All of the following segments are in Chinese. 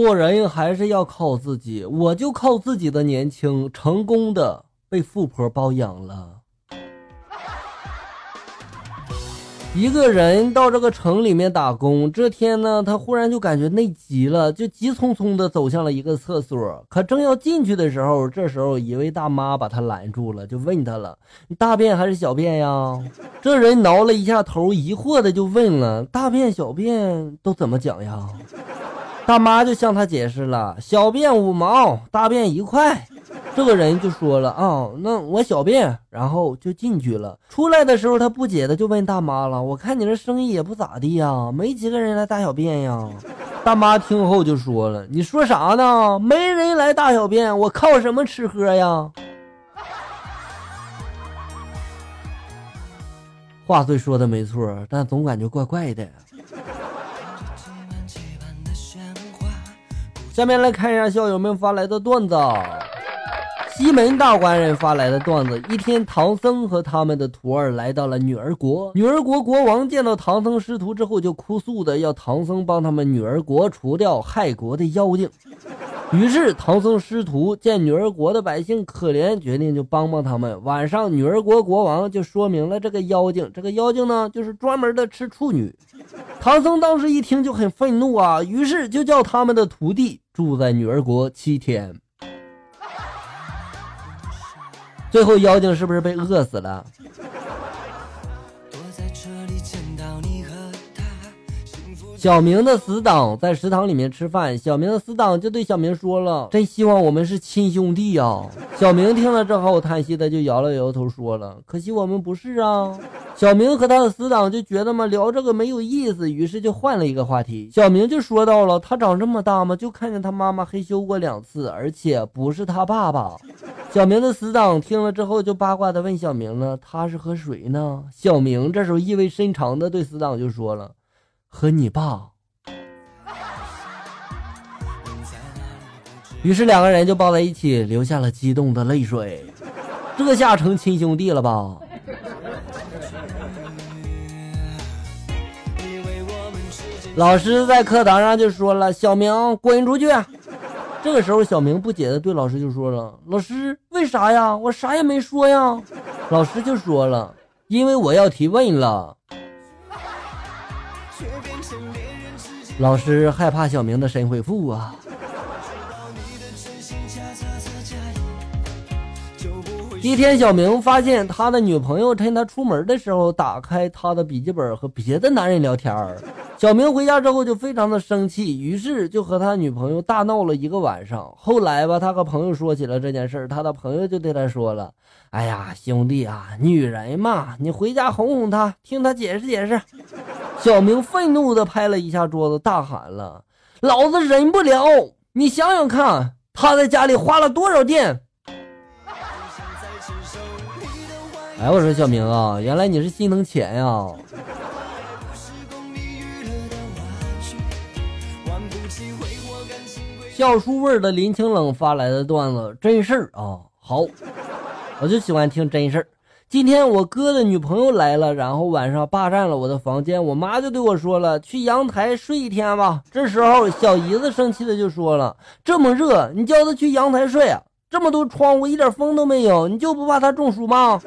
做人还是要靠自己，我就靠自己的年轻，成功的被富婆包养了。一个人到这个城里面打工，这天呢，他忽然就感觉内急了，就急匆匆的走向了一个厕所。可正要进去的时候，这时候一位大妈把他拦住了，就问他了：“你大便还是小便呀？”这人挠了一下头，疑惑的就问了：“大便小便都怎么讲呀？”大妈就向他解释了：“小便五毛，大便一块。”这个人就说了：“啊，那我小便，然后就进去了。出来的时候，他不解的就问大妈了：‘我看你这生意也不咋地呀，没几个人来大小便呀？’大妈听后就说了：‘你说啥呢？没人来大小便，我靠什么吃喝呀？’话虽说的没错，但总感觉怪怪的。”下面来看一下校友们发来的段子。西门大官人发来的段子：一天，唐僧和他们的徒儿来到了女儿国。女儿国国王见到唐僧师徒之后，就哭诉的要唐僧帮他们女儿国除掉害国的妖精。于是，唐僧师徒见女儿国的百姓可怜，决定就帮帮他们。晚上，女儿国国王就说明了这个妖精，这个妖精呢，就是专门的吃处女。唐僧当时一听就很愤怒啊，于是就叫他们的徒弟。住在女儿国七天，最后妖精是不是被饿死了？小明的死党在食堂里面吃饭，小明的死党就对小明说了：“真希望我们是亲兄弟呀。”小明听了之后，叹息的就摇了摇头，说了：“可惜我们不是啊。”小明和他的死党就觉得嘛聊这个没有意思，于是就换了一个话题。小明就说到了他长这么大嘛，就看见他妈妈害羞过两次，而且不是他爸爸。小明的死党听了之后就八卦的问小明了：“他是和谁呢？”小明这时候意味深长的对死党就说了：“和你爸。”于是两个人就抱在一起，流下了激动的泪水。这下成亲兄弟了吧？老师在课堂上就说了：“小明，滚出去！”这个时候，小明不解的对老师就说了：“老师，为啥呀？我啥也没说呀。”老师就说了：“因为我要提问了。”老师害怕小明的神回复啊。一天，小明发现他的女朋友趁他出门的时候打开他的笔记本和别的男人聊天儿。小明回家之后就非常的生气，于是就和他女朋友大闹了一个晚上。后来吧，他和朋友说起了这件事儿，他的朋友就对他说了：“哎呀，兄弟啊，女人嘛，你回家哄哄她，听她解释解释。”小明愤怒的拍了一下桌子，大喊了：“老子忍不了！你想想看，他在家里花了多少电？”哎，我说小明啊，原来你是心疼钱呀！笑书味的林清冷发来的段子，真事儿啊！好，我就喜欢听真事儿。今天我哥的女朋友来了，然后晚上霸占了我的房间，我妈就对我说了：“去阳台睡一天吧。”这时候小姨子生气的就说了：“这么热，你叫她去阳台睡啊？这么多窗户，一点风都没有，你就不怕她中暑吗？”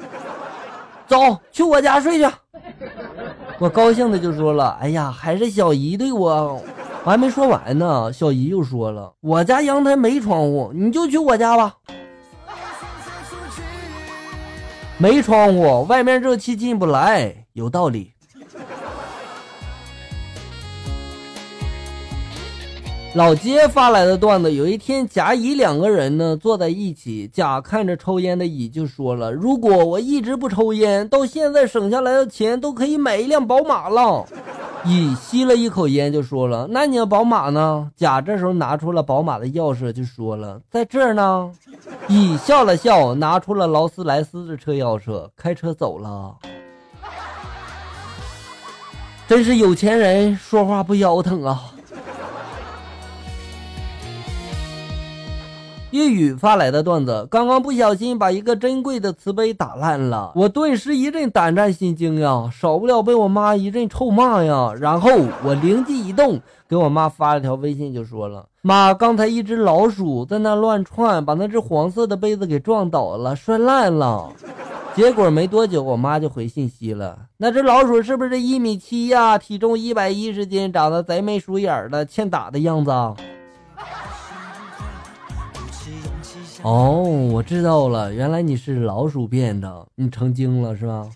走去我家睡去，我高兴的就说了：“哎呀，还是小姨对我，我还没说完呢。”小姨又说了：“我家阳台没窗户，你就去我家吧。没窗户，外面热气进不来，有道理。”老街发来的段子：有一天，甲乙两个人呢坐在一起，甲看着抽烟的乙就说了：“如果我一直不抽烟，到现在省下来的钱都可以买一辆宝马了。”乙吸了一口烟就说了：“那你要宝马呢？”甲这时候拿出了宝马的钥匙就说了：“在这儿呢。”乙笑了笑，拿出了劳斯莱斯的车钥匙，开车走了。真是有钱人说话不腰疼啊！粤语发来的段子，刚刚不小心把一个珍贵的瓷杯打烂了，我顿时一阵胆战心惊呀，少不了被我妈一阵臭骂呀。然后我灵机一动，给我妈发了条微信，就说了：“妈，刚才一只老鼠在那乱窜，把那只黄色的杯子给撞倒了，摔烂了。结果没多久，我妈就回信息了。那只老鼠是不是一米七呀？体重一百一十斤，长得贼眉鼠眼的，欠打的样子。哦，我知道了，原来你是老鼠变的，你成精了是吧？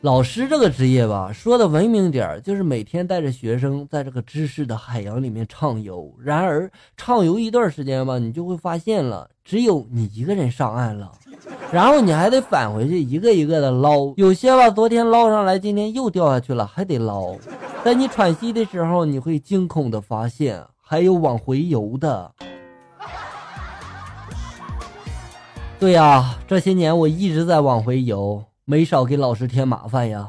老师这个职业吧，说的文明点就是每天带着学生在这个知识的海洋里面畅游。然而畅游一段时间吧，你就会发现了，只有你一个人上岸了，然后你还得返回去一个一个的捞。有些吧，昨天捞上来，今天又掉下去了，还得捞。在你喘息的时候，你会惊恐的发现还有往回游的。对呀，这些年我一直在往回游。没少给老师添麻烦呀。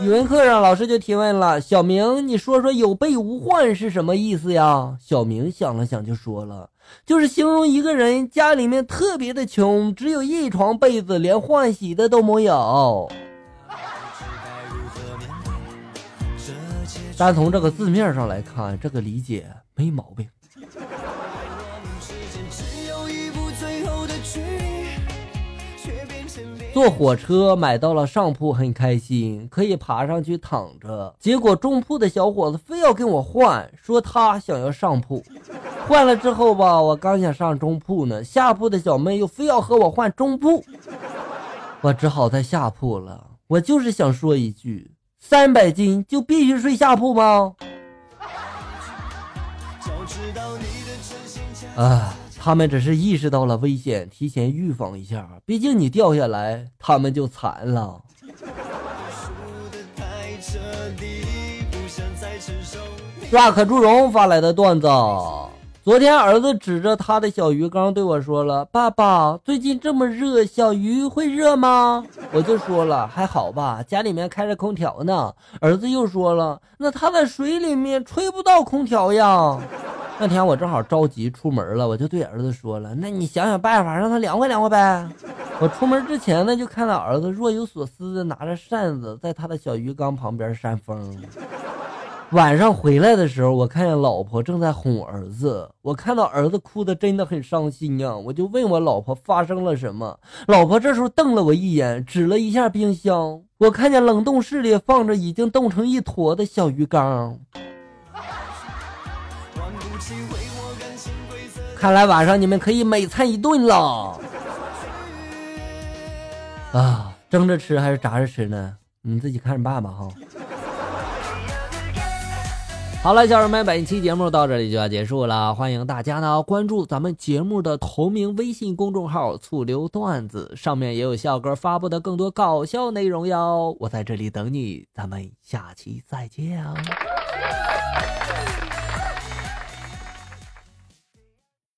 语文课上，老师就提问了：“小明，你说说有备无患是什么意思呀？”小明想了想，就说了：“就是形容一个人家里面特别的穷，只有一床被子，连换洗的都没有。”单从这个字面上来看，这个理解没毛病。坐火车买到了上铺，很开心，可以爬上去躺着。结果中铺的小伙子非要跟我换，说他想要上铺。换了之后吧，我刚想上中铺呢，下铺的小妹又非要和我换中铺，我只好在下铺了。我就是想说一句：三百斤就必须睡下铺吗？啊。他们只是意识到了危险，提前预防一下。毕竟你掉下来，他们就惨了。rock 祝融发来的段子：昨天儿子指着他的小鱼缸对我说了：“爸爸，最近这么热，小鱼会热吗？”我就说了：“还好吧，家里面开着空调呢。”儿子又说了：“那他在水里面吹不到空调呀。”那天我正好着急出门了，我就对儿子说了：“那你想想办法，让他凉快凉快呗。”我出门之前呢，就看到儿子若有所思的拿着扇子在他的小鱼缸旁边扇风。晚上回来的时候，我看见老婆正在哄儿子，我看到儿子哭的真的很伤心呀，我就问我老婆发生了什么。老婆这时候瞪了我一眼，指了一下冰箱，我看见冷冻室里放着已经冻成一坨的小鱼缸。看来晚上你们可以美餐一顿了。啊，蒸着吃还是炸着吃呢？你自己看着办吧哈。好了，小人们，本期节目到这里就要结束了。欢迎大家呢关注咱们节目的同名微信公众号“醋溜段子”，上面也有笑哥发布的更多搞笑内容哟。我在这里等你，咱们下期再见。